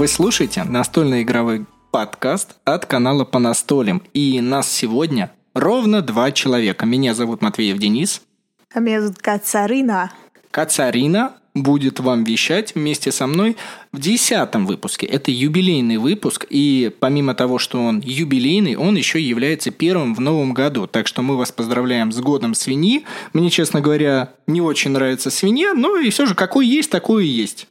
Вы слушаете настольный игровой подкаст от канала по настолям. И нас сегодня ровно два человека. Меня зовут Матвеев Денис. А меня зовут Кацарина. Кацарина будет вам вещать вместе со мной в десятом выпуске. Это юбилейный выпуск, и помимо того, что он юбилейный, он еще является первым в новом году. Так что мы вас поздравляем с годом свиньи. Мне, честно говоря, не очень нравится свинья, но и все же какой есть, такой и есть.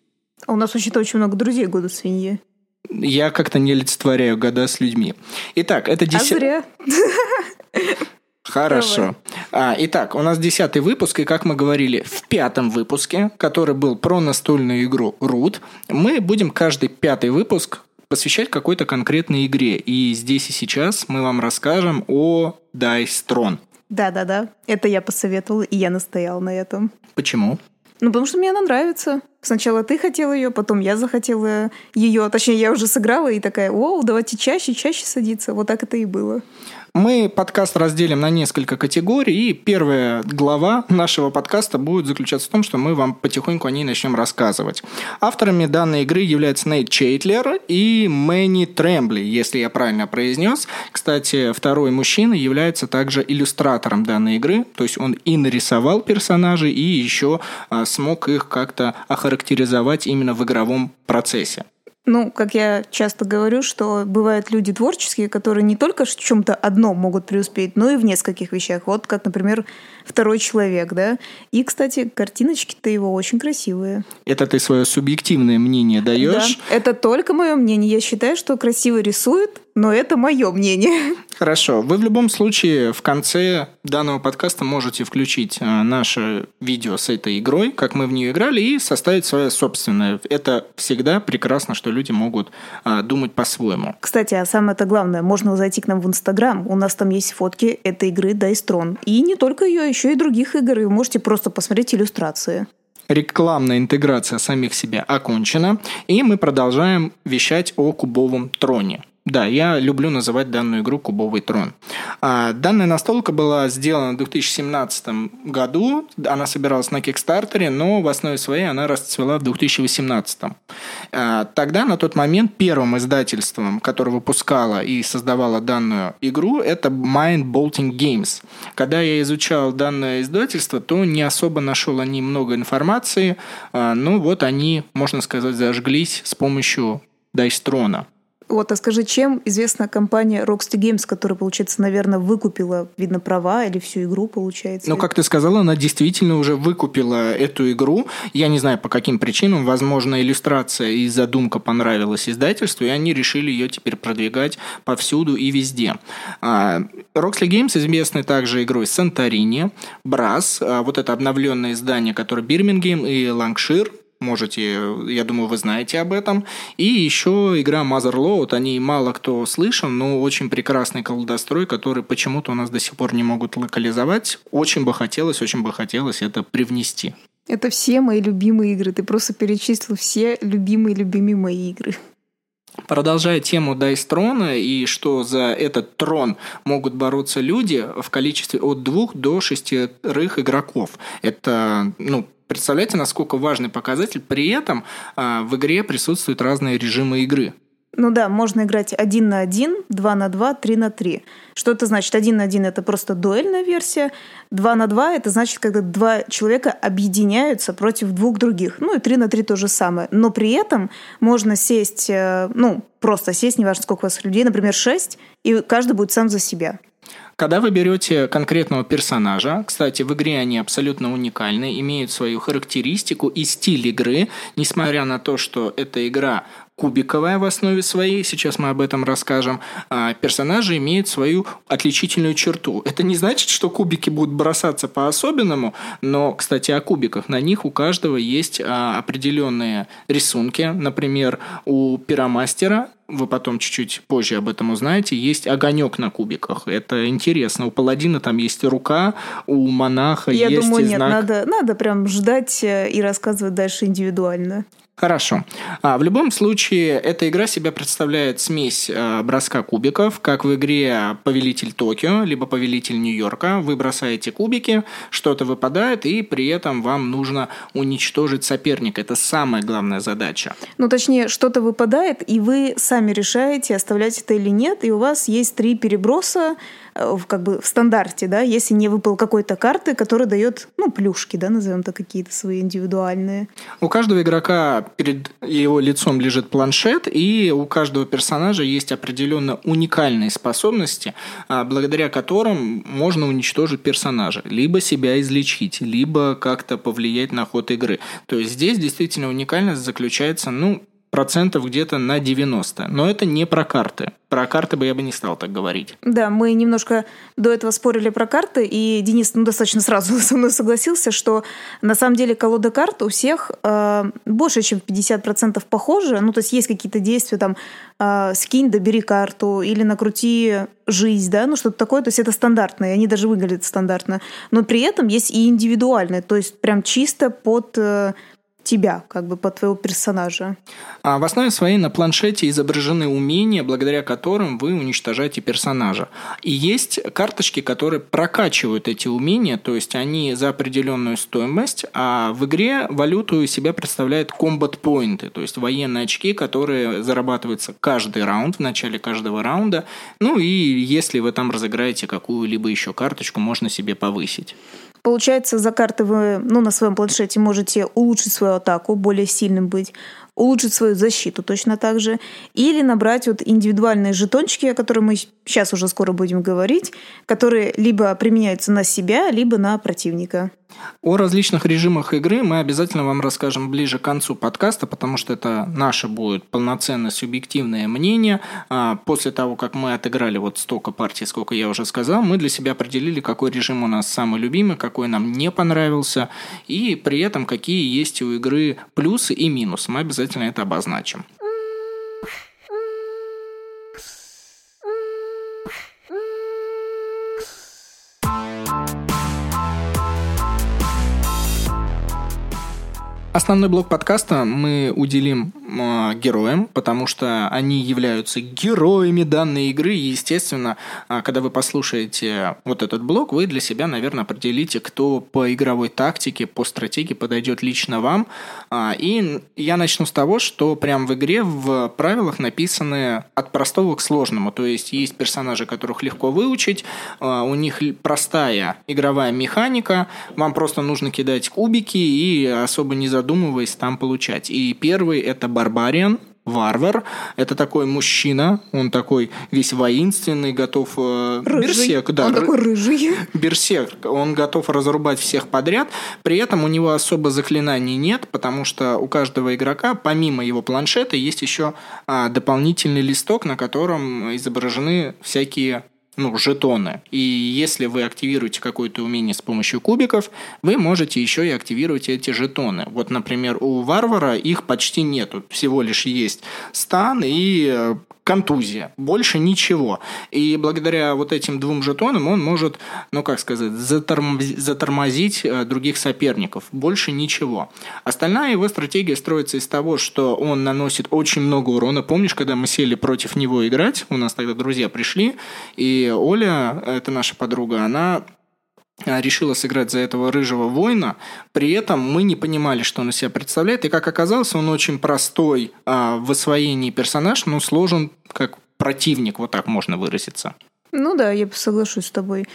А у нас вообще-то очень много друзей года свиньи. Я как-то не олицетворяю года с людьми. Итак, это десят... А зря. Хорошо. А, итак, у нас десятый выпуск, и как мы говорили в пятом выпуске, который был про настольную игру Root, мы будем каждый пятый выпуск посвящать какой-то конкретной игре. И здесь и сейчас мы вам расскажем о Dice Throne. Да-да-да, это я посоветовала, и я настояла на этом. Почему? Ну, потому что мне она нравится. Сначала ты хотела ее, потом я захотела ее. Точнее, я уже сыграла и такая, о, давайте чаще, чаще садиться. Вот так это и было. Мы подкаст разделим на несколько категорий, и первая глава нашего подкаста будет заключаться в том, что мы вам потихоньку о ней начнем рассказывать. Авторами данной игры являются Нейт Чейтлер и Мэнни Трембли, если я правильно произнес. Кстати, второй мужчина является также иллюстратором данной игры, то есть он и нарисовал персонажей, и еще а, смог их как-то охарактеризовать именно в игровом процессе. Ну, как я часто говорю, что бывают люди творческие, которые не только в чем-то одном могут преуспеть, но и в нескольких вещах. Вот как, например, второй человек, да. И, кстати, картиночки-то его очень красивые. Это ты свое субъективное мнение даешь? Да, это только мое мнение. Я считаю, что красиво рисует, но это мое мнение. Хорошо. Вы в любом случае в конце данного подкаста можете включить а, наше видео с этой игрой, как мы в нее играли, и составить свое собственное. Это всегда прекрасно, что люди могут а, думать по-своему. Кстати, а самое-то главное, можно зайти к нам в Инстаграм. У нас там есть фотки этой игры Dice Throne. И не только ее, еще и других игр. И вы можете просто посмотреть иллюстрации рекламная интеграция самих себя окончена, и мы продолжаем вещать о кубовом троне. Да, я люблю называть данную игру «Кубовый трон». А, данная настолка была сделана в 2017 году. Она собиралась на Кикстартере, но в основе своей она расцвела в 2018. А, тогда, на тот момент, первым издательством, которое выпускало и создавало данную игру, это Mind Bolting Games. Когда я изучал данное издательство, то не особо нашел о ней много информации. А, ну вот они, можно сказать, зажглись с помощью Дайстрона. Вот, а скажи, чем известна компания Rockstar Games, которая, получается, наверное, выкупила, видно, права или всю игру, получается? Ну, как ты сказала, она действительно уже выкупила эту игру. Я не знаю, по каким причинам. Возможно, иллюстрация и задумка понравилась издательству, и они решили ее теперь продвигать повсюду и везде. А, Rockstar Games известны также игрой Санторини, Брас, вот это обновленное издание, которое Бирмингем и Лангшир можете, я думаю, вы знаете об этом. И еще игра Motherload, о ней мало кто слышал, но очень прекрасный колдострой, который почему-то у нас до сих пор не могут локализовать. Очень бы хотелось, очень бы хотелось это привнести. Это все мои любимые игры. Ты просто перечислил все любимые-любимые мои игры. Продолжая тему Dice Трона и что за этот трон могут бороться люди в количестве от двух до шестерых игроков. Это, ну, Представляете, насколько важный показатель. При этом а, в игре присутствуют разные режимы игры. Ну да, можно играть один на один, два на два, три на три. Что это значит? Один на один это просто дуэльная версия, два на два это значит, когда два человека объединяются против двух других. Ну и три на три то же самое. Но при этом можно сесть, э, ну, просто сесть, неважно сколько у вас людей, например, шесть, и каждый будет сам за себя. Когда вы берете конкретного персонажа, кстати, в игре они абсолютно уникальны, имеют свою характеристику и стиль игры, несмотря на то, что эта игра кубиковая в основе своей, сейчас мы об этом расскажем, а персонажи имеют свою отличительную черту. Это не значит, что кубики будут бросаться по-особенному, но, кстати, о кубиках. На них у каждого есть а, определенные рисунки. Например, у пиромастера вы потом чуть-чуть позже об этом узнаете, есть огонек на кубиках. Это интересно. У паладина там есть рука, у монаха Я есть думаю, знак... нет, надо, надо прям ждать э, и рассказывать дальше индивидуально. Хорошо. А, в любом случае, эта игра себя представляет смесь э, броска кубиков, как в игре «Повелитель Токио», либо «Повелитель Нью-Йорка». Вы бросаете кубики, что-то выпадает, и при этом вам нужно уничтожить соперника. Это самая главная задача. Ну, точнее, что-то выпадает, и вы сами решаете, оставлять это или нет, и у вас есть три переброса, в, как бы в стандарте, да, если не выпал какой-то карты, которая дает, ну, плюшки, да, назовем так, какие-то свои индивидуальные. У каждого игрока перед его лицом лежит планшет, и у каждого персонажа есть определенно уникальные способности, а, благодаря которым можно уничтожить персонажа, либо себя излечить, либо как-то повлиять на ход игры. То есть здесь действительно уникальность заключается, ну, процентов где-то на 90. Но это не про карты. Про карты бы я бы не стал так говорить. Да, мы немножко до этого спорили про карты, и Денис ну, достаточно сразу со мной согласился, что на самом деле колода карт у всех э, больше, чем 50% похожи. Ну, то есть есть какие-то действия, там, э, скинь, добери карту, или накрути жизнь, да, ну, что-то такое. То есть это стандартные, они даже выглядят стандартно. Но при этом есть и индивидуальные, то есть прям чисто под... Э, тебя, как бы под твоего персонажа. А в основе своей на планшете изображены умения, благодаря которым вы уничтожаете персонажа. И есть карточки, которые прокачивают эти умения, то есть они за определенную стоимость, а в игре валюту из себя представляют комбат-поинты, то есть военные очки, которые зарабатываются каждый раунд, в начале каждого раунда. Ну и если вы там разыграете какую-либо еще карточку, можно себе повысить. Получается, за карты вы ну, на своем планшете можете улучшить свою атаку, более сильным быть, улучшить свою защиту точно так же, или набрать вот индивидуальные жетончики, о которых мы сейчас уже скоро будем говорить, которые либо применяются на себя, либо на противника. О различных режимах игры мы обязательно вам расскажем ближе к концу подкаста, потому что это наше будет полноценное субъективное мнение. А, после того, как мы отыграли вот столько партий, сколько я уже сказал, мы для себя определили, какой режим у нас самый любимый, какой нам не понравился, и при этом какие есть у игры плюсы и минусы. Мы обязательно это обозначим. Основной блок подкаста мы уделим э, героям, потому что они являются героями данной игры. И, естественно, э, когда вы послушаете вот этот блок, вы для себя, наверное, определите, кто по игровой тактике, по стратегии подойдет лично вам. Э, и я начну с того, что прям в игре в правилах написаны от простого к сложному. То есть есть персонажи, которых легко выучить, э, у них простая игровая механика, вам просто нужно кидать кубики и особо не задумываться задумываясь, там получать. И первый это Барбариан, варвар. Это такой мужчина, он такой весь воинственный, готов... Э, рыжий. Берсек, да. Он такой рыжий. Берсек. Он готов разрубать всех подряд. При этом у него особо заклинаний нет, потому что у каждого игрока, помимо его планшета, есть еще а, дополнительный листок, на котором изображены всякие ну, жетоны. И если вы активируете какое-то умение с помощью кубиков, вы можете еще и активировать эти жетоны. Вот, например, у варвара их почти нету. Всего лишь есть стан и э, контузия, больше ничего. И благодаря вот этим двум жетонам он может, ну как сказать, затормозить, затормозить э, других соперников, больше ничего. Остальная его стратегия строится из того, что он наносит очень много урона. Помнишь, когда мы сели против него играть, у нас тогда друзья пришли, и Оля, это наша подруга, она решила сыграть за этого рыжего воина. При этом мы не понимали, что он из себя представляет. И как оказалось, он очень простой а, в освоении персонаж, но сложен как противник, вот так можно выразиться. Ну да, я соглашусь с тобой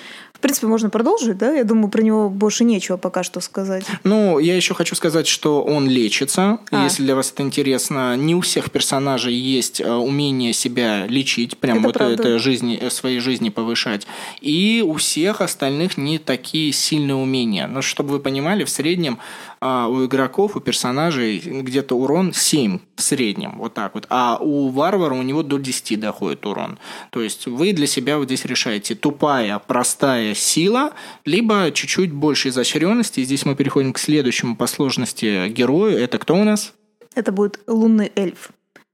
принципе, можно продолжить, да? Я думаю, про него больше нечего пока что сказать. Ну, я еще хочу сказать, что он лечится. А. Если для вас это интересно, не у всех персонажей есть э, умение себя лечить, прям это вот правда. это жизни, э, своей жизни повышать. И у всех остальных не такие сильные умения. Но чтобы вы понимали, в среднем а, у игроков, у персонажей где-то урон 7 в среднем, вот так вот. А у варвара у него до 10 доходит урон. То есть вы для себя вот здесь решаете тупая, простая сила, либо чуть-чуть больше изощренности. И здесь мы переходим к следующему по сложности герою. Это кто у нас? Это будет лунный эльф.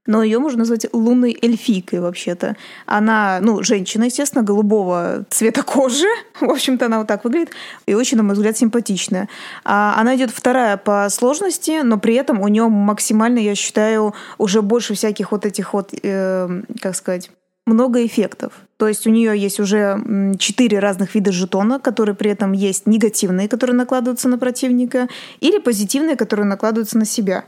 Но ее можно назвать лунной эльфийкой вообще-то. Она, ну, женщина, естественно, голубого цвета кожи. В общем-то, она вот так выглядит. И очень, на мой взгляд, симпатичная. А она идет вторая по сложности, но при этом у нее максимально, я считаю, уже больше всяких вот этих вот, э, как сказать, много эффектов. То есть у нее есть уже четыре разных вида жетона, которые при этом есть негативные, которые накладываются на противника, или позитивные, которые накладываются на себя.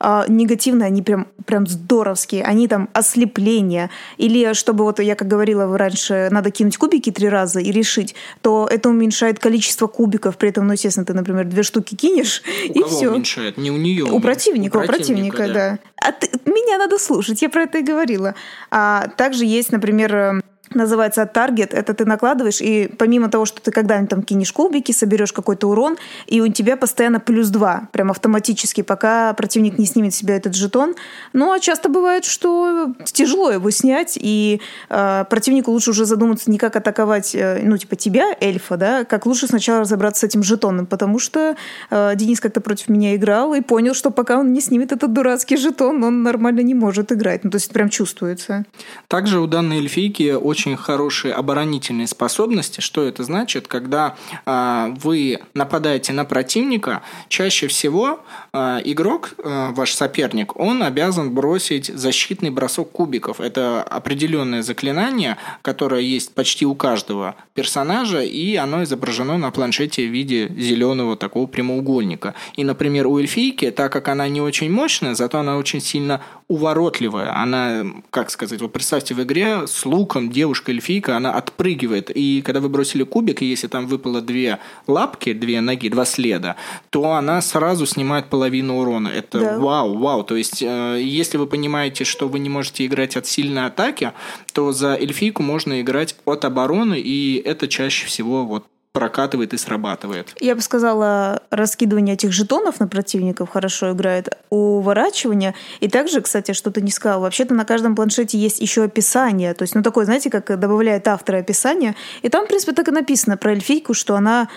А, негативные, они прям, прям здоровские, они там ослепление. Или чтобы, вот я как говорила раньше, надо кинуть кубики три раза и решить, то это уменьшает количество кубиков. При этом, ну, естественно, ты, например, две штуки кинешь, у и все. уменьшает? Не у нее. У противника, у противника, да. да. А ты, меня надо слушать, я про это и говорила. А также есть, например, называется таргет. Это ты накладываешь, и помимо того, что ты когда-нибудь там кинешь кубики, соберешь какой-то урон, и у тебя постоянно плюс два, прям автоматически, пока противник не снимет с себя этот жетон. Ну, а часто бывает, что тяжело его снять, и э, противнику лучше уже задуматься не как атаковать, э, ну, типа тебя, эльфа, да, как лучше сначала разобраться с этим жетоном, потому что э, Денис как-то против меня играл и понял, что пока он не снимет этот дурацкий жетон, он нормально не может играть. Ну, то есть прям чувствуется. Также у данной эльфийки очень очень хорошие оборонительные способности. Что это значит? Когда э, вы нападаете на противника, чаще всего игрок, э, ваш соперник, он обязан бросить защитный бросок кубиков. Это определенное заклинание, которое есть почти у каждого персонажа, и оно изображено на планшете в виде зеленого такого прямоугольника. И, например, у эльфийки, так как она не очень мощная, зато она очень сильно уворотливая. Она, как сказать, вот представьте в игре с луком девушка-эльфийка, она отпрыгивает. И когда вы бросили кубик, и если там выпало две лапки, две ноги, два следа, то она сразу снимает половину урона. Это да. вау, вау. То есть, э, если вы понимаете, что вы не можете играть от сильной атаки, то за эльфийку можно играть от обороны, и это чаще всего вот прокатывает и срабатывает. Я бы сказала, раскидывание этих жетонов на противников хорошо играет. Уворачивание. И также, кстати, что ты не сказал, вообще-то на каждом планшете есть еще описание. То есть, ну, такое, знаете, как добавляет автор описание. И там, в принципе, так и написано про эльфийку, что она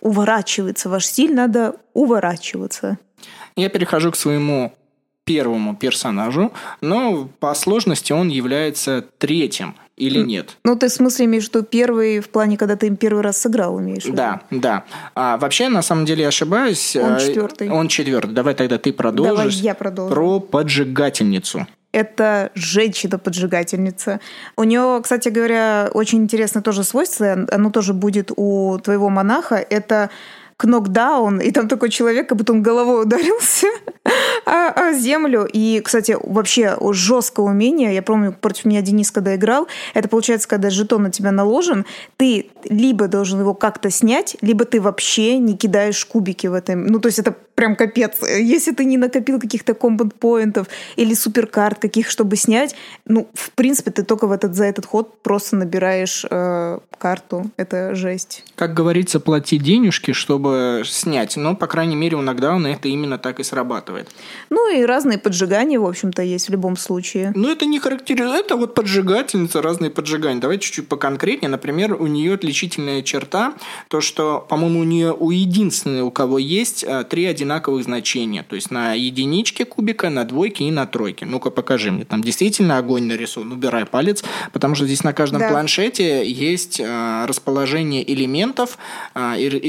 уворачивается. Ваш стиль надо уворачиваться. Я перехожу к своему первому персонажу, но по сложности он является третьим или нет. Ну, ты в смысле имеешь в виду первый в плане, когда ты им первый раз сыграл, имеешь в виду? Да, да. А вообще, на самом деле, я ошибаюсь. Он четвертый. Он четвертый. Давай тогда ты продолжишь. Давай я продолжу. Про поджигательницу это женщина-поджигательница. У нее, кстати говоря, очень интересное тоже свойство, оно тоже будет у твоего монаха, это кнокдаун, и там такой человек, как будто он головой ударился о землю. И, кстати, вообще жесткое умение, я помню, против меня Денис, когда играл, это получается, когда жетон на тебя наложен, ты либо должен его как-то снять, либо ты вообще не кидаешь кубики в этом. Ну, то есть это прям капец. Если ты не накопил каких-то комбат-поинтов или суперкарт каких, чтобы снять, ну, в принципе, ты только в этот, за этот ход просто набираешь э, карту. Это жесть. Как говорится, плати денежки, чтобы снять. Но, по крайней мере, у нокдауна это именно так и срабатывает. Ну, и разные поджигания, в общем-то, есть в любом случае. Ну, это не характеризует. Это вот поджигательница, разные поджигания. Давайте чуть-чуть поконкретнее. Например, у нее отличительная черта, то, что, по-моему, у нее у единственной, у кого есть э, три одинаковых значения. То есть на единичке кубика, на двойке и на тройке. Ну-ка, покажи мне. Там действительно огонь нарисован. Убирай палец, потому что здесь на каждом да. планшете есть э, расположение элементов, э,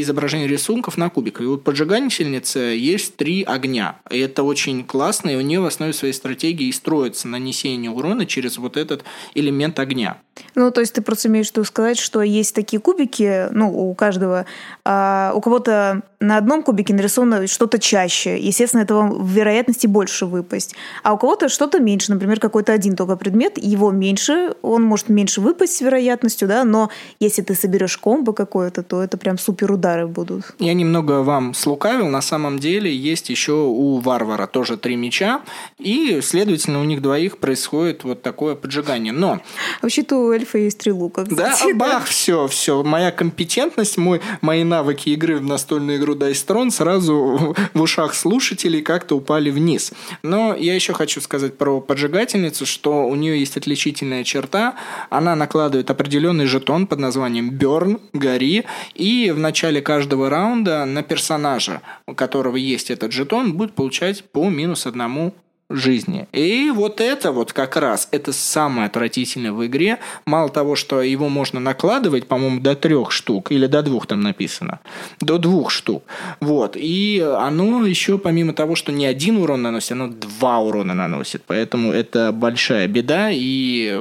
изображение рисунков на кубик. И у поджигательницы есть три огня. И это очень классно, и у нее в основе своей стратегии строится нанесение урона через вот этот элемент огня. Ну, то есть ты просто имеешь в виду сказать, что есть такие кубики, ну, у каждого, а у кого-то на одном кубике нарисовано что-то чаще. Естественно, этого в вероятности больше выпасть. А у кого-то что-то меньше. Например, какой-то один только предмет, его меньше, он может меньше выпасть с вероятностью, да, но если ты соберешь комбо какое-то, то это прям супер удары будут. Я немного вам слукавил. На самом деле есть еще у варвара тоже три меча, и, следовательно, у них двоих происходит вот такое поджигание. Но... Вообще-то у эльфа есть три лука. Кстати, да, бах, все, все. Моя компетентность, мой, мои навыки игры в настольную игру Dice Throne сразу в ушах слушателей как-то упали вниз. Но я еще хочу сказать про поджигательницу, что у нее есть отличительная черта. Она накладывает определенный жетон под названием Burn, гори, и в начале каждого раунда на персонажа, у которого есть этот жетон, будет получать по минус одному жизни. И вот это вот как раз, это самое отвратительное в игре. Мало того, что его можно накладывать, по-моему, до трех штук, или до двух там написано, до двух штук. Вот. И оно еще, помимо того, что не один урон наносит, оно два урона наносит. Поэтому это большая беда, и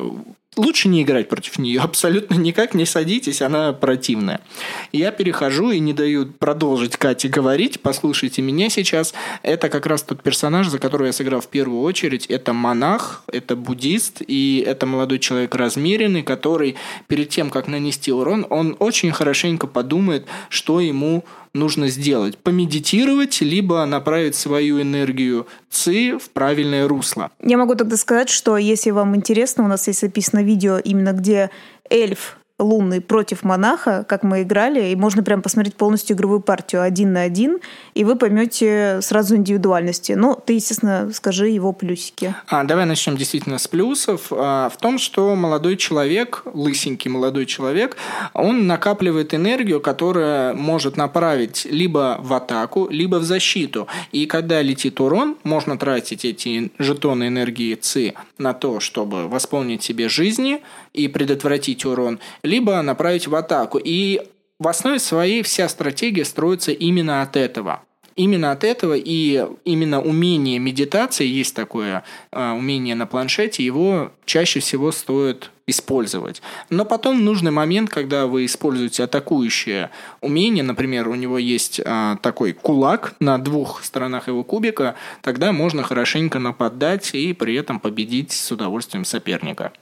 Лучше не играть против нее, абсолютно никак не садитесь, она противная. Я перехожу и не даю продолжить Кате говорить, послушайте меня сейчас. Это как раз тот персонаж, за которого я сыграл в первую очередь. Это монах, это буддист, и это молодой человек размеренный, который перед тем, как нанести урон, он очень хорошенько подумает, что ему нужно сделать? Помедитировать, либо направить свою энергию ЦИ в правильное русло. Я могу тогда сказать, что если вам интересно, у нас есть записано видео именно где эльф лунный против монаха, как мы играли, и можно прям посмотреть полностью игровую партию один на один, и вы поймете сразу индивидуальности. Ну, ты, естественно, скажи его плюсики. А, давай начнем действительно с плюсов. А, в том, что молодой человек, лысенький молодой человек, он накапливает энергию, которая может направить либо в атаку, либо в защиту. И когда летит урон, можно тратить эти жетоны энергии ЦИ на то, чтобы восполнить себе жизни и предотвратить урон, либо направить в атаку. И в основе своей вся стратегия строится именно от этого. Именно от этого и именно умение медитации, есть такое э, умение на планшете, его чаще всего стоит использовать. Но потом нужный момент, когда вы используете атакующее умение, например, у него есть а, такой кулак на двух сторонах его кубика, тогда можно хорошенько нападать и при этом победить с удовольствием соперника.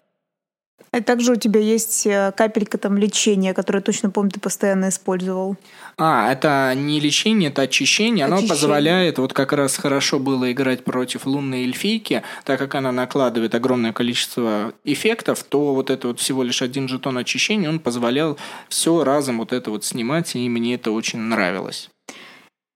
А также у тебя есть э, капелька там лечения, которое точно помню, ты постоянно использовал. А, это не лечение, это очищение. Оно очищение. позволяет, вот как раз хорошо было играть против лунной эльфийки, так как она накладывает огромное количество эффектов, то вот это вот всего лишь один жетон очищения, он позволял все разом вот это вот снимать, и мне это очень нравилось.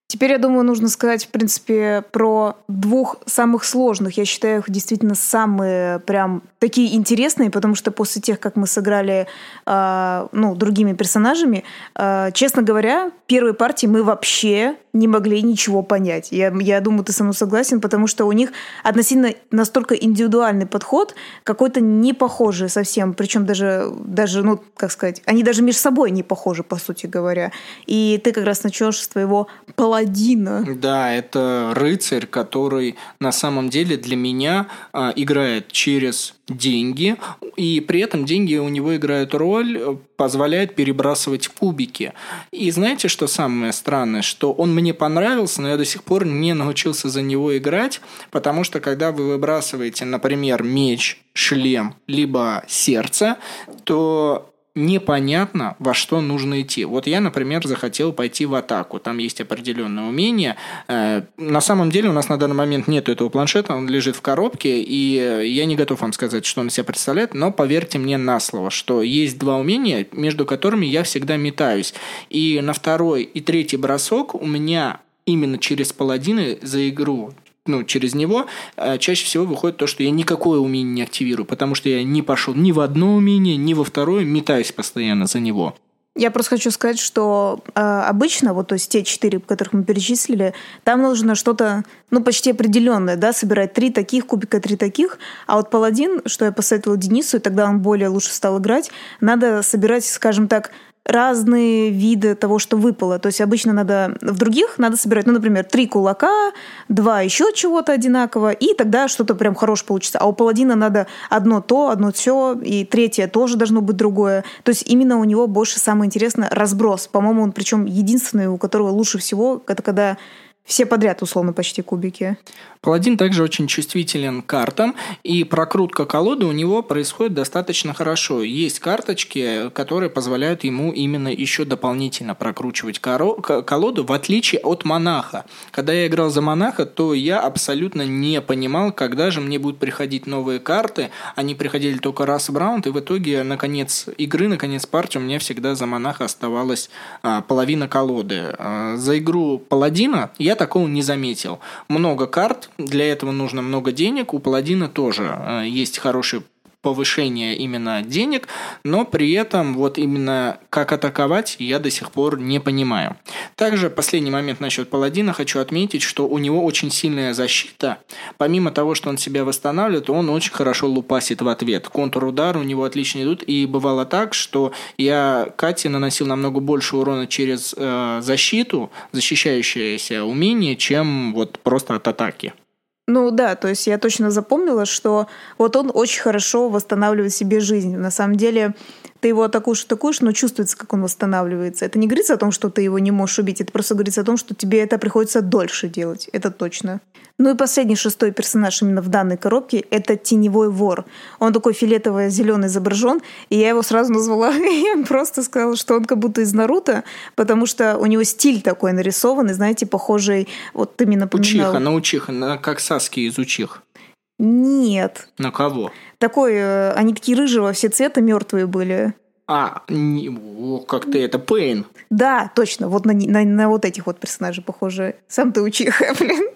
Теперь, я думаю, нужно сказать, в принципе, про двух самых сложных. Я считаю их действительно самые прям такие интересные, потому что после тех, как мы сыграли э, ну, другими персонажами, э, честно говоря, первой партии мы вообще не могли ничего понять. Я, я думаю, ты со мной согласен, потому что у них относительно настолько индивидуальный подход, какой-то не похожий совсем, причем даже, даже, ну, как сказать, они даже между собой не похожи, по сути говоря. И ты как раз начнешь с твоего паладина. Да, это рыцарь, который на самом деле для меня а, играет через деньги, и при этом деньги у него играют роль, позволяют перебрасывать кубики. И знаете, что самое странное? Что он мне понравился, но я до сих пор не научился за него играть, потому что когда вы выбрасываете, например, меч, шлем, либо сердце, то непонятно, во что нужно идти. Вот я, например, захотел пойти в атаку. Там есть определенное умение. Э, на самом деле у нас на данный момент нет этого планшета, он лежит в коробке, и я не готов вам сказать, что он себя представляет, но поверьте мне на слово, что есть два умения, между которыми я всегда метаюсь. И на второй и третий бросок у меня именно через паладины за игру ну, через него, э, чаще всего выходит то, что я никакое умение не активирую, потому что я не пошел ни в одно умение, ни во второе, метаюсь постоянно за него. Я просто хочу сказать, что э, обычно, вот то есть те четыре, которых мы перечислили, там нужно что-то, ну, почти определенное, да, собирать три таких, кубика три таких. А вот паладин, что я посоветовала Денису, и тогда он более лучше стал играть, надо собирать, скажем так, разные виды того, что выпало. То есть обычно надо в других надо собирать, ну, например, три кулака, два еще чего-то одинакового, и тогда что-то прям хорошее получится. А у паладина надо одно то, одно все, и третье тоже должно быть другое. То есть именно у него больше самое интересное разброс. По-моему, он причем единственный, у которого лучше всего, это когда все подряд, условно, почти кубики. Паладин также очень чувствителен к картам, и прокрутка колоды у него происходит достаточно хорошо. Есть карточки, которые позволяют ему именно еще дополнительно прокручивать колоду, в отличие от монаха. Когда я играл за монаха, то я абсолютно не понимал, когда же мне будут приходить новые карты. Они приходили только раз в раунд, и в итоге, наконец игры, наконец партии, у меня всегда за монаха оставалась а, половина колоды. А, за игру паладина я такого не заметил. Много карт, для этого нужно много денег. У паладина тоже э, есть хороший повышения именно денег, но при этом вот именно как атаковать я до сих пор не понимаю. Также последний момент насчет паладина хочу отметить, что у него очень сильная защита. Помимо того, что он себя восстанавливает, он очень хорошо лупасит в ответ. Контур-удар у него отлично идут, и бывало так, что я Кате наносил намного больше урона через э, защиту, защищающееся умение, чем вот просто от атаки. Ну да, то есть я точно запомнила, что вот он очень хорошо восстанавливает себе жизнь. На самом деле ты его атакуешь, атакуешь, но чувствуется, как он восстанавливается. Это не говорится о том, что ты его не можешь убить, это просто говорится о том, что тебе это приходится дольше делать. Это точно. Ну и последний шестой персонаж именно в данной коробке — это теневой вор. Он такой фиолетово-зеленый изображен, и я его сразу назвала, я просто сказала, что он как будто из Наруто, потому что у него стиль такой нарисованный, знаете, похожий, вот мне напоминал. Учиха, на Учиха, на, как Саски из Учих. Нет. На кого? Такой, э, они такие рыжего, все цвета мертвые были. А, не, о, как ты это, Пейн. Да, точно, вот на, на, на вот этих вот персонажей похожи. Сам ты учиха, блин.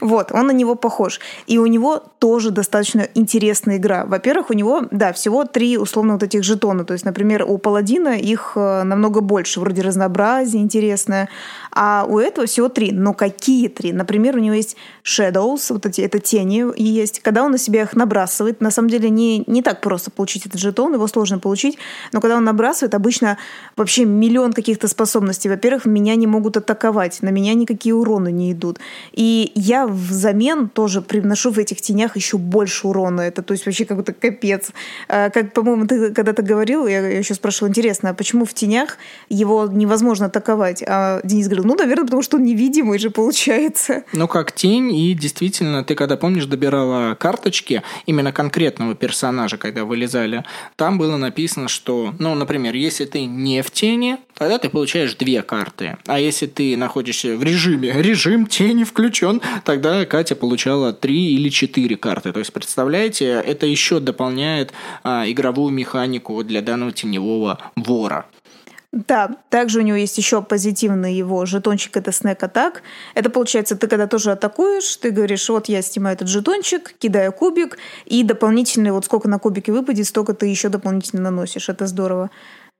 Вот, он на него похож. И у него тоже достаточно интересная игра. Во-первых, у него, да, всего три условно вот этих жетона. То есть, например, у Паладина их э, намного больше, вроде разнообразия интересное. А у этого всего три. Но какие три? Например, у него есть shadows, вот эти, это тени есть. Когда он на себя их набрасывает, на самом деле не, не так просто получить этот жетон, его сложно получить. Но когда он набрасывает, обычно вообще миллион каких-то способностей. Во-первых, меня не могут атаковать, на меня никакие уроны не идут. И я взамен тоже привношу в этих тенях еще больше урона. Это то есть вообще какой-то капец. А, как, по-моему, ты когда-то говорил, я еще спрашивала, интересно, а почему в тенях его невозможно атаковать? А Денис говорил, ну, наверное, потому что он невидимый же получается. Ну, как тень, и действительно, ты когда, помнишь, добирала карточки именно конкретного персонажа, когда вылезали, там было написано, что, ну, например, если ты не в тени, тогда ты получаешь две карты. А если ты находишься в режиме, режим тени включен, тогда Катя получала три или четыре карты. То есть, представляете, это еще дополняет а, игровую механику для данного теневого вора. Да, также у него есть еще позитивный его жетончик, это снэк атак. Это получается, ты когда тоже атакуешь, ты говоришь, вот я снимаю этот жетончик, кидаю кубик, и дополнительно, вот сколько на кубике выпадет, столько ты еще дополнительно наносишь. Это здорово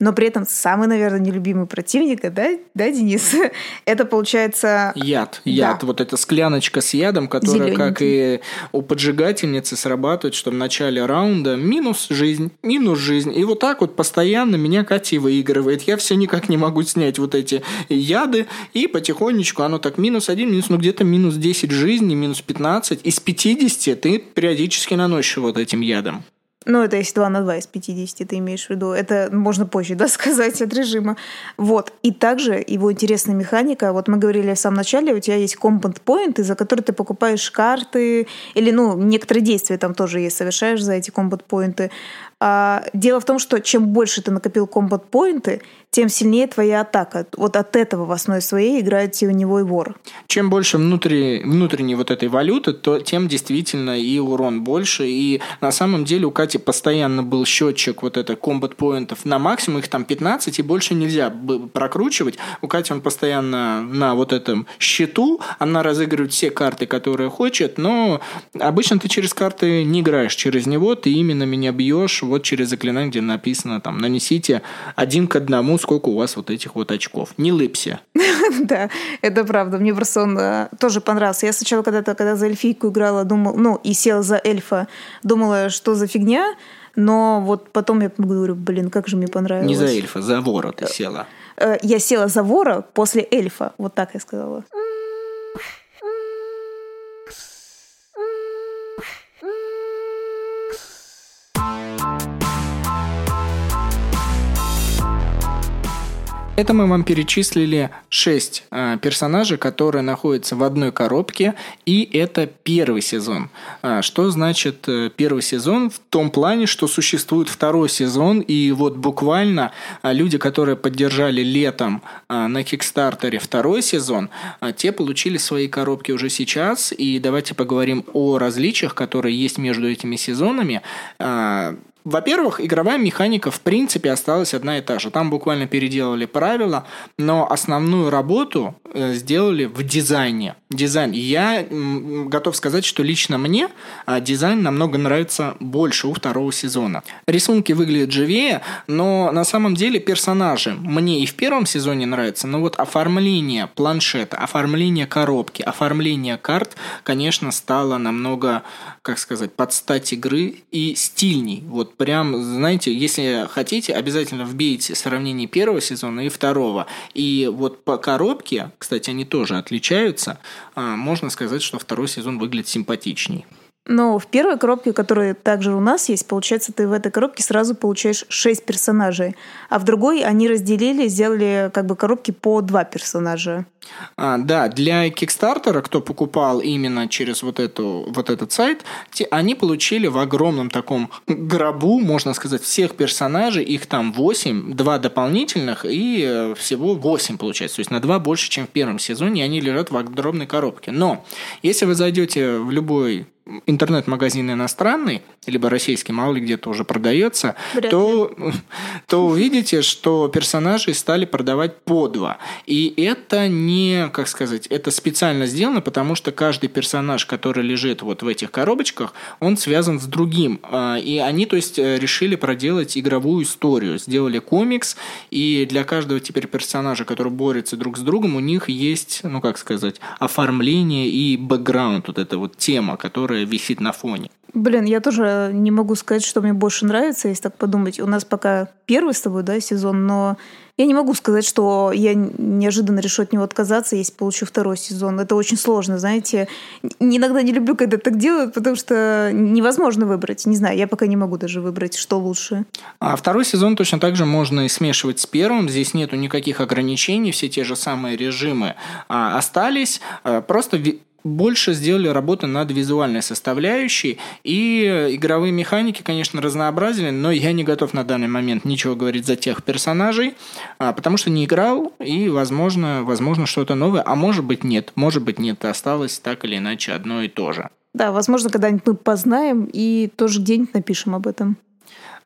но при этом самый, наверное, нелюбимый противник, да, да, Денис? Это получается... Яд. Яд. Да. Вот эта скляночка с ядом, которая, как и у поджигательницы, срабатывает, что в начале раунда минус жизнь, минус жизнь. И вот так вот постоянно меня Катя выигрывает. Я все никак не могу снять вот эти яды, и потихонечку оно так минус один, минус, ну где-то минус 10 жизни, минус 15. Из 50 ты периодически наносишь вот этим ядом. Ну, это если 2 на 2 из 50 ты имеешь в виду. Это можно позже, да, сказать от режима. Вот. И также его интересная механика. Вот мы говорили в самом начале, у тебя есть combat point, за который ты покупаешь карты, или, ну, некоторые действия там тоже есть, совершаешь за эти combat поинты. А, дело в том, что чем больше ты накопил комбат поинты, тем сильнее твоя атака. Вот от этого в основе своей играет теневой вор. Чем больше внутри, внутренней вот этой валюты, то тем действительно и урон больше. И на самом деле у Кати постоянно был счетчик вот это комбат поинтов на максимум, их там 15, и больше нельзя прокручивать. У Кати он постоянно на вот этом счету, она разыгрывает все карты, которые хочет, но обычно ты через карты не играешь, через него ты именно меня бьешь вот через заклинание, где написано там нанесите один к одному, сколько у вас вот этих вот очков. Не лыпся. Да, это правда. Мне просто он э, тоже понравился. Я сначала когда-то, когда за эльфийку играла, думала, ну, и села за эльфа, думала, что за фигня, но вот потом я говорю, блин, как же мне понравилось. Не за эльфа, за вора ты села. Э, я села за вора после эльфа, вот так я сказала. Это мы вам перечислили 6 э, персонажей, которые находятся в одной коробке, и это первый сезон. А, что значит э, первый сезон? В том плане, что существует второй сезон, и вот буквально э, люди, которые поддержали летом э, на Кикстартере второй сезон, э, те получили свои коробки уже сейчас, и давайте поговорим о различиях, которые есть между этими сезонами. Э, во-первых, игровая механика в принципе осталась одна и та же. Там буквально переделали правила, но основную работу э, сделали в дизайне. Дизайн. Я готов сказать, что лично мне а, дизайн намного нравится больше у второго сезона. Рисунки выглядят живее, но на самом деле персонажи мне и в первом сезоне нравятся, но вот оформление планшета, оформление коробки, оформление карт, конечно, стало намного, как сказать, под стать игры и стильней. Вот прям, знаете, если хотите, обязательно вбейте сравнение первого сезона и второго. И вот по коробке, кстати, они тоже отличаются, а, можно сказать, что второй сезон выглядит симпатичней. Но в первой коробке, которая также у нас есть, получается, ты в этой коробке сразу получаешь 6 персонажей. А в другой они разделили, сделали как бы коробки по два персонажа. А, да, для Кикстартера, кто покупал именно через вот, эту, вот этот сайт, те, они получили в огромном таком гробу, можно сказать, всех персонажей, их там 8, два дополнительных и э, всего 8 получается, то есть на 2 больше, чем в первом сезоне, и они лежат в огромной коробке. Но если вы зайдете в любой интернет-магазин иностранный, либо российский, мало ли где-то уже продается, то, то увидите, что персонажи стали продавать по два. И это не, как сказать, это специально сделано, потому что каждый персонаж, который лежит вот в этих коробочках, он связан с другим. А, и они, то есть, э, решили проделать игровую историю, сделали комикс, и для каждого теперь персонажа, который борется друг с другом, у них есть, ну, как сказать, оформление и бэкграунд, вот эта вот тема, которая висит на фоне. Блин, я тоже не могу сказать, что мне больше нравится, если так подумать. У нас пока первый с тобой, да, сезон, но я не могу сказать, что я неожиданно решу от него отказаться, если получу второй сезон. Это очень сложно, знаете. Иногда не люблю, когда так делают, потому что невозможно выбрать. Не знаю, я пока не могу даже выбрать, что лучше. А второй сезон точно так же можно и смешивать с первым. Здесь нету никаких ограничений, все те же самые режимы а, остались. А, просто больше сделали работы над визуальной составляющей, и игровые механики, конечно, разнообразили, но я не готов на данный момент ничего говорить за тех персонажей, а, потому что не играл, и, возможно, возможно что-то новое, а может быть нет, может быть нет, осталось так или иначе одно и то же. Да, возможно, когда-нибудь мы познаем и тоже где-нибудь напишем об этом.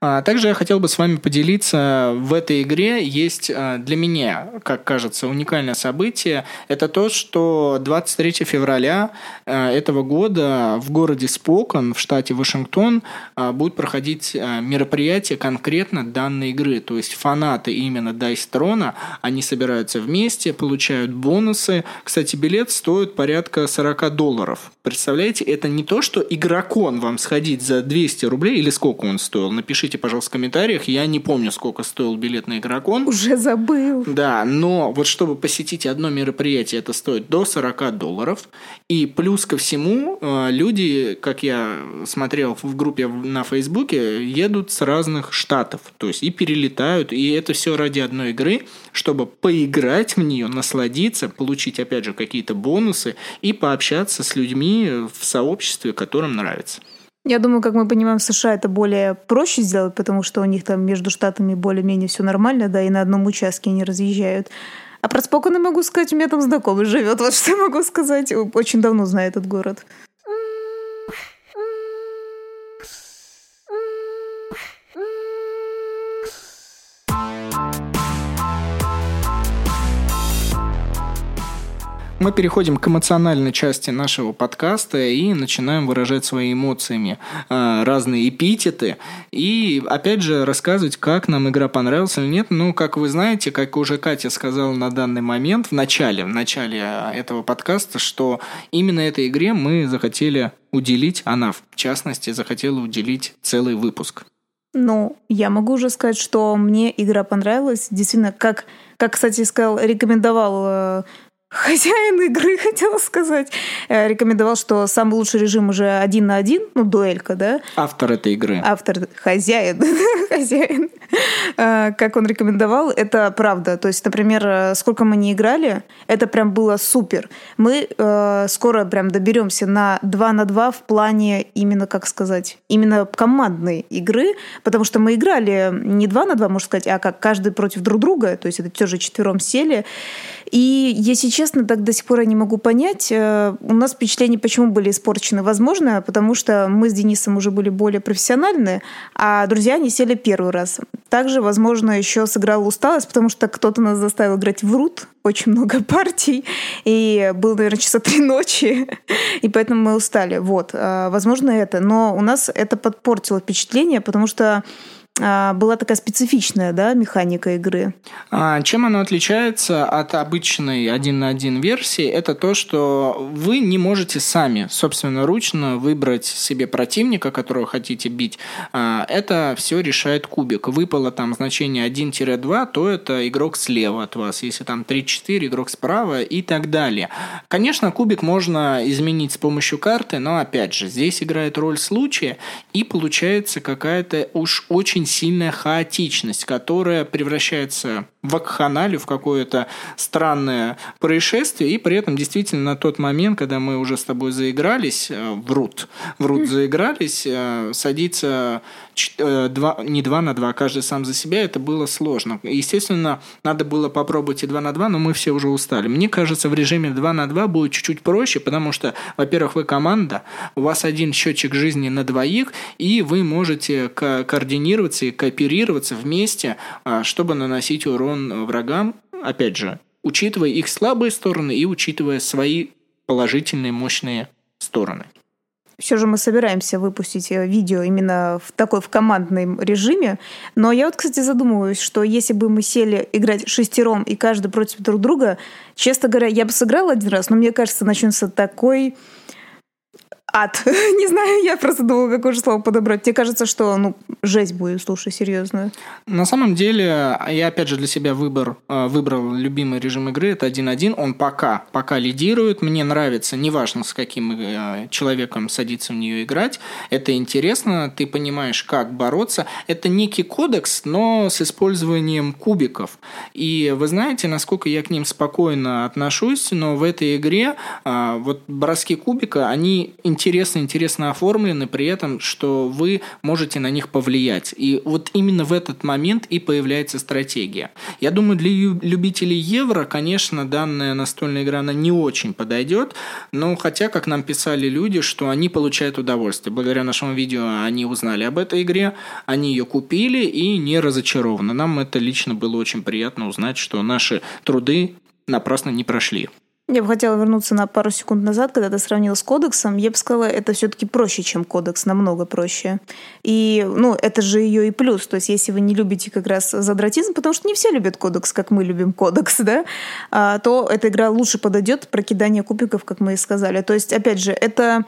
А, также я хотел бы с вами поделиться, в этой игре есть а, для меня, как кажется, уникальное событие. Это то, что 23 февраля а, этого года в городе Спокон, в штате Вашингтон, будет проходить мероприятие конкретно данной игры. То есть фанаты именно Dice Throne, они собираются вместе, получают бонусы. Кстати, билет стоит порядка 40 долларов. Представляете, это не то, что игрокон вам сходить за 200 рублей, или сколько он стоил, напишите напишите, пожалуйста, в комментариях. Я не помню, сколько стоил билет на игрокон. Уже забыл. Да, но вот чтобы посетить одно мероприятие, это стоит до 40 долларов. И плюс ко всему, э, люди, как я смотрел в группе на Фейсбуке, едут с разных штатов. То есть и перелетают, и это все ради одной игры, чтобы поиграть в нее, насладиться, получить, опять же, какие-то бонусы и пообщаться с людьми в сообществе, которым нравится. Я думаю, как мы понимаем, в США это более проще сделать, потому что у них там между штатами более-менее все нормально, да, и на одном участке они разъезжают. А про Спокон могу сказать, у меня там знакомый живет, вот что я могу сказать. Очень давно знаю этот город. Мы переходим к эмоциональной части нашего подкаста и начинаем выражать свои эмоциями э, разные эпитеты и опять же рассказывать, как нам игра понравилась или нет. Ну, как вы знаете, как уже Катя сказала на данный момент в начале, в начале а, этого подкаста, что именно этой игре мы захотели уделить, она в частности захотела уделить целый выпуск. Ну, я могу уже сказать, что мне игра понравилась. Действительно, как, как кстати, сказал, рекомендовал э, хозяин игры, хотела сказать, э, рекомендовал, что самый лучший режим уже один на один, ну, дуэлька, да? Автор этой игры. Автор, хозяин, хозяин. Э, как он рекомендовал, это правда. То есть, например, э, сколько мы не играли, это прям было супер. Мы э, скоро прям доберемся на 2 на 2 в плане именно, как сказать, именно командной игры, потому что мы играли не 2 на 2, можно сказать, а как каждый против друг друга, то есть это тоже четвером сели. И если честно, так до сих пор я не могу понять. Э, у нас впечатления почему были испорчены? Возможно, потому что мы с Денисом уже были более профессиональные, а друзья не сели первый раз. Также, возможно, еще сыграла усталость, потому что кто-то нас заставил играть в рут, очень много партий, и было, наверное, часа три ночи, и поэтому мы устали. Вот, э, возможно, это. Но у нас это подпортило впечатление, потому что была такая специфичная да, механика игры. А, чем она отличается от обычной один на один версии? Это то, что вы не можете сами собственноручно выбрать себе противника, которого хотите бить. А, это все решает кубик. Выпало там значение 1-2, то это игрок слева от вас. Если там 3-4, игрок справа и так далее. Конечно, кубик можно изменить с помощью карты, но опять же, здесь играет роль случая и получается какая-то уж очень сильная хаотичность, которая превращается вакханалию, в какое-то странное происшествие, и при этом действительно на тот момент, когда мы уже с тобой заигрались, э, врут, врут заигрались, э, садиться 2, э, не 2 на 2, а каждый сам за себя, это было сложно. Естественно, надо было попробовать и 2 на 2, но мы все уже устали. Мне кажется, в режиме 2 на 2 будет чуть-чуть проще, потому что, во-первых, вы команда, у вас один счетчик жизни на двоих, и вы можете ко- координироваться и кооперироваться вместе, а, чтобы наносить урон врагам, опять же, учитывая их слабые стороны и учитывая свои положительные мощные стороны все же мы собираемся выпустить э, видео именно в такой в командном режиме. Но я вот, кстати, задумываюсь, что если бы мы сели играть шестером и каждый против друг друга, честно говоря, я бы сыграла один раз, но мне кажется, начнется такой ад. Не знаю, я просто думала, какое же слово подобрать. Мне кажется, что ну, жесть будет, слушай, серьезно. На самом деле, я опять же для себя выбор, э, выбрал любимый режим игры, это 1.1. Он пока, пока лидирует. Мне нравится, неважно с каким э, человеком садиться в нее играть. Это интересно, ты понимаешь, как бороться. Это некий кодекс, но с использованием кубиков. И вы знаете, насколько я к ним спокойно отношусь, но в этой игре э, вот броски кубика, они интересно, интересно оформлены, при этом, что вы можете на них повлиять. И вот именно в этот момент и появляется стратегия. Я думаю, для любителей евро, конечно, данная настольная игра, она не очень подойдет, но хотя, как нам писали люди, что они получают удовольствие. Благодаря нашему видео они узнали об этой игре, они ее купили и не разочарованы. Нам это лично было очень приятно узнать, что наши труды напрасно не прошли. Я бы хотела вернуться на пару секунд назад, когда ты сравнил с кодексом. Я бы сказала, это все-таки проще, чем кодекс, намного проще. И, ну, это же ее и плюс. То есть, если вы не любите как раз задратизм, потому что не все любят кодекс, как мы любим кодекс, да, а, то эта игра лучше подойдет про кидание кубиков, как мы и сказали. То есть, опять же, это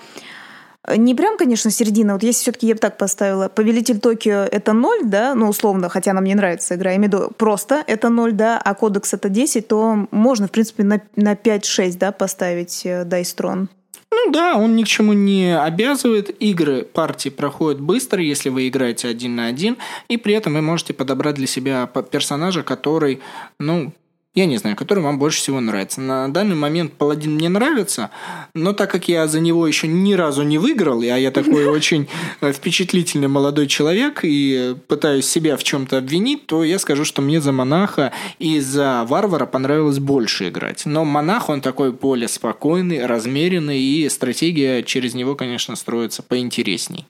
не прям, конечно, середина. Вот если все-таки я бы так поставила, Повелитель Токио это ноль, да, ну, условно, хотя нам не нравится игра, я имею в виду просто это ноль, да, а Кодекс это 10, то можно, в принципе, на, на 5-6, да, поставить Dice э. Ну да, он ни к чему не обязывает. Игры партии проходят быстро, если вы играете один на один, и при этом вы можете подобрать для себя персонажа, который, ну, я не знаю, который вам больше всего нравится. На данный момент Паладин мне нравится, но так как я за него еще ни разу не выиграл, а я такой очень э, впечатлительный молодой человек и пытаюсь себя в чем-то обвинить, то я скажу, что мне за монаха и за варвара понравилось больше играть. Но монах, он такой более спокойный, размеренный, и стратегия через него, конечно, строится поинтересней.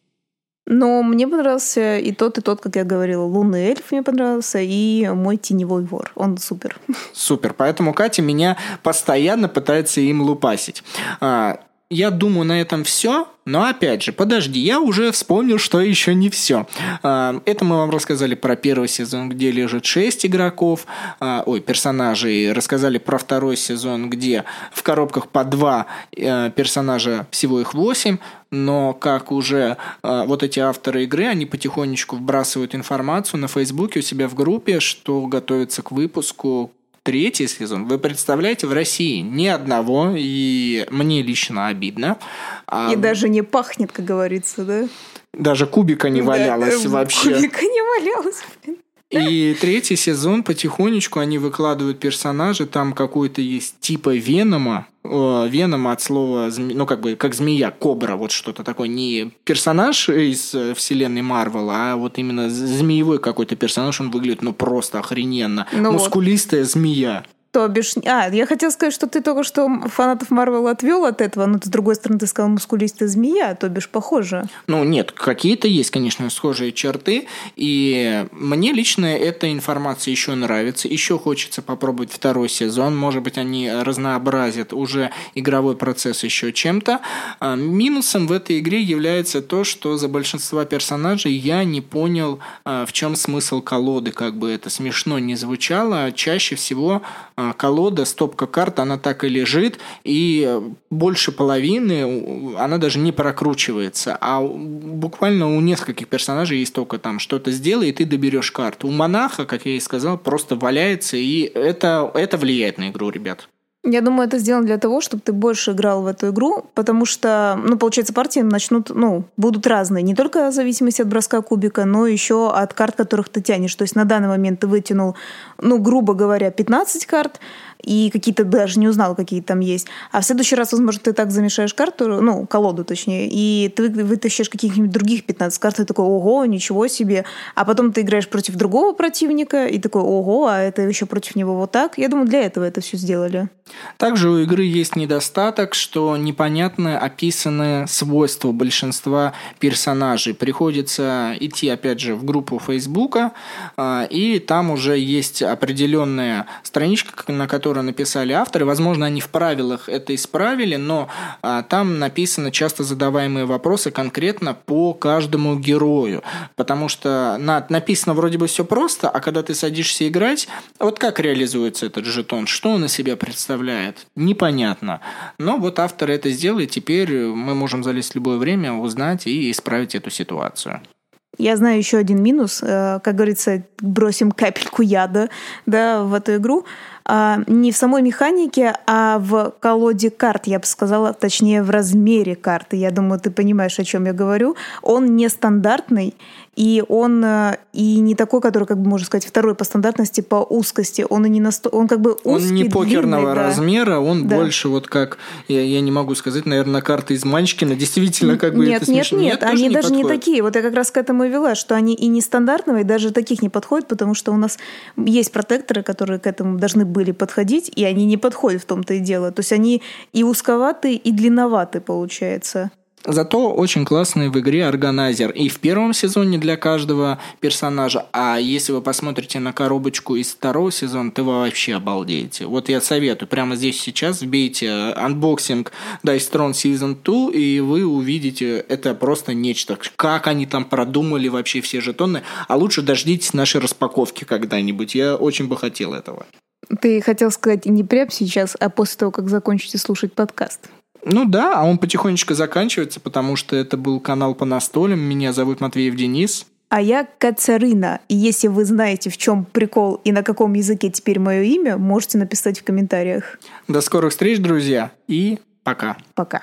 Но мне понравился и тот, и тот, как я говорила. Лунный эльф мне понравился, и мой теневой вор. Он супер. Супер. Поэтому Катя меня постоянно пытается им лупасить. А, я думаю, на этом все. Но опять же, подожди, я уже вспомнил, что еще не все. А, это мы вам рассказали про первый сезон, где лежит 6 игроков, а, ой, персонажей. Рассказали про второй сезон, где в коробках по 2 э, персонажа, всего их 8. Но как уже а, вот эти авторы игры, они потихонечку вбрасывают информацию на Фейсбуке у себя в группе, что готовится к выпуску третий сезон. Вы представляете, в России ни одного, и мне лично обидно. А... И даже не пахнет, как говорится, да? Даже кубика не валялось да, вообще. Кубика не валялось, блин. И третий сезон потихонечку они выкладывают персонажи, там какой-то есть типа Венома, Веном от слова, ну, как бы, как змея, кобра, вот что-то такое. Не персонаж из э, вселенной Марвел, а вот именно змеевой какой-то персонаж, он выглядит, ну, просто охрененно. Ну Мускулистая вот. змея. То бишь... А, я хотела сказать, что ты только что фанатов Марвел отвел от этого, но с другой стороны ты сказал мускулистая змея, то бишь похоже. Ну, нет, какие-то есть, конечно, схожие черты, и мне лично эта информация еще нравится, еще хочется попробовать второй сезон, может быть, они разнообразят уже игровой процесс еще чем-то. А, минусом в этой игре является то, что за большинство персонажей я не понял, а, в чем смысл колоды, как бы это смешно не звучало, чаще всего а, колода, стопка карт, она так и лежит, и больше половины она даже не прокручивается, а буквально у нескольких персонажей есть только там что-то сделай, и ты доберешь карту. У монаха, как я и сказал, просто валяется, и это, это влияет на игру, ребят. Я думаю, это сделано для того, чтобы ты больше играл в эту игру, потому что, ну, получается, партии начнут, ну, будут разные. Не только в зависимости от броска кубика, но еще от карт, которых ты тянешь. То есть на данный момент ты вытянул, ну, грубо говоря, 15 карт, и какие-то даже не узнал, какие там есть. А в следующий раз, возможно, ты так замешаешь карту, ну, колоду точнее, и ты вытащишь каких-нибудь других 15 карт, и такой, ого, ничего себе. А потом ты играешь против другого противника, и такой, ого, а это еще против него вот так. Я думаю, для этого это все сделали. Также у игры есть недостаток, что непонятно описаны свойства большинства персонажей. Приходится идти, опять же, в группу Фейсбука, а, и там уже есть определенная страничка, на которой которые написали авторы. Возможно, они в правилах это исправили, но а, там написаны часто задаваемые вопросы конкретно по каждому герою. Потому что на, написано вроде бы все просто, а когда ты садишься играть, вот как реализуется этот жетон, что он из себя представляет, непонятно. Но вот автор это сделал, и теперь мы можем залезть в любое время, узнать и исправить эту ситуацию. Я знаю еще один минус, э, как говорится, бросим капельку яда да, в эту игру. А, не в самой механике, а в колоде карт, я бы сказала, точнее в размере карты. Я думаю, ты понимаешь, о чем я говорю. Он нестандартный, и он э, и не такой, который, как бы можно сказать, второй по стандартности, по узкости. Он и не насто... он как бы узкий, Он не покерного длинный, да. размера, он да. больше вот как, я, я не могу сказать, наверное, карты из Манчкина. Действительно, как бы нет, это нет, смешно. Нет, нет, они не даже подходят. не такие. Вот я как раз к этому и вела, что они и нестандартного, и даже таких не подходят, потому что у нас есть протекторы, которые к этому должны были подходить, и они не подходят в том-то и дело. То есть они и узковатые, и длинноватые, получается. Зато очень классный в игре органайзер. И в первом сезоне для каждого персонажа. А если вы посмотрите на коробочку из второго сезона, то вы вообще обалдеете. Вот я советую. Прямо здесь сейчас вбейте unboxing Dice Throne Season 2, и вы увидите это просто нечто. Как они там продумали вообще все жетоны. А лучше дождитесь нашей распаковки когда-нибудь. Я очень бы хотел этого. Ты хотел сказать не прямо сейчас, а после того, как закончите слушать подкаст. Ну да, а он потихонечку заканчивается, потому что это был канал по настолям. Меня зовут Матвеев Денис. А я Кацарина. И если вы знаете, в чем прикол и на каком языке теперь мое имя, можете написать в комментариях. До скорых встреч, друзья, и пока. Пока.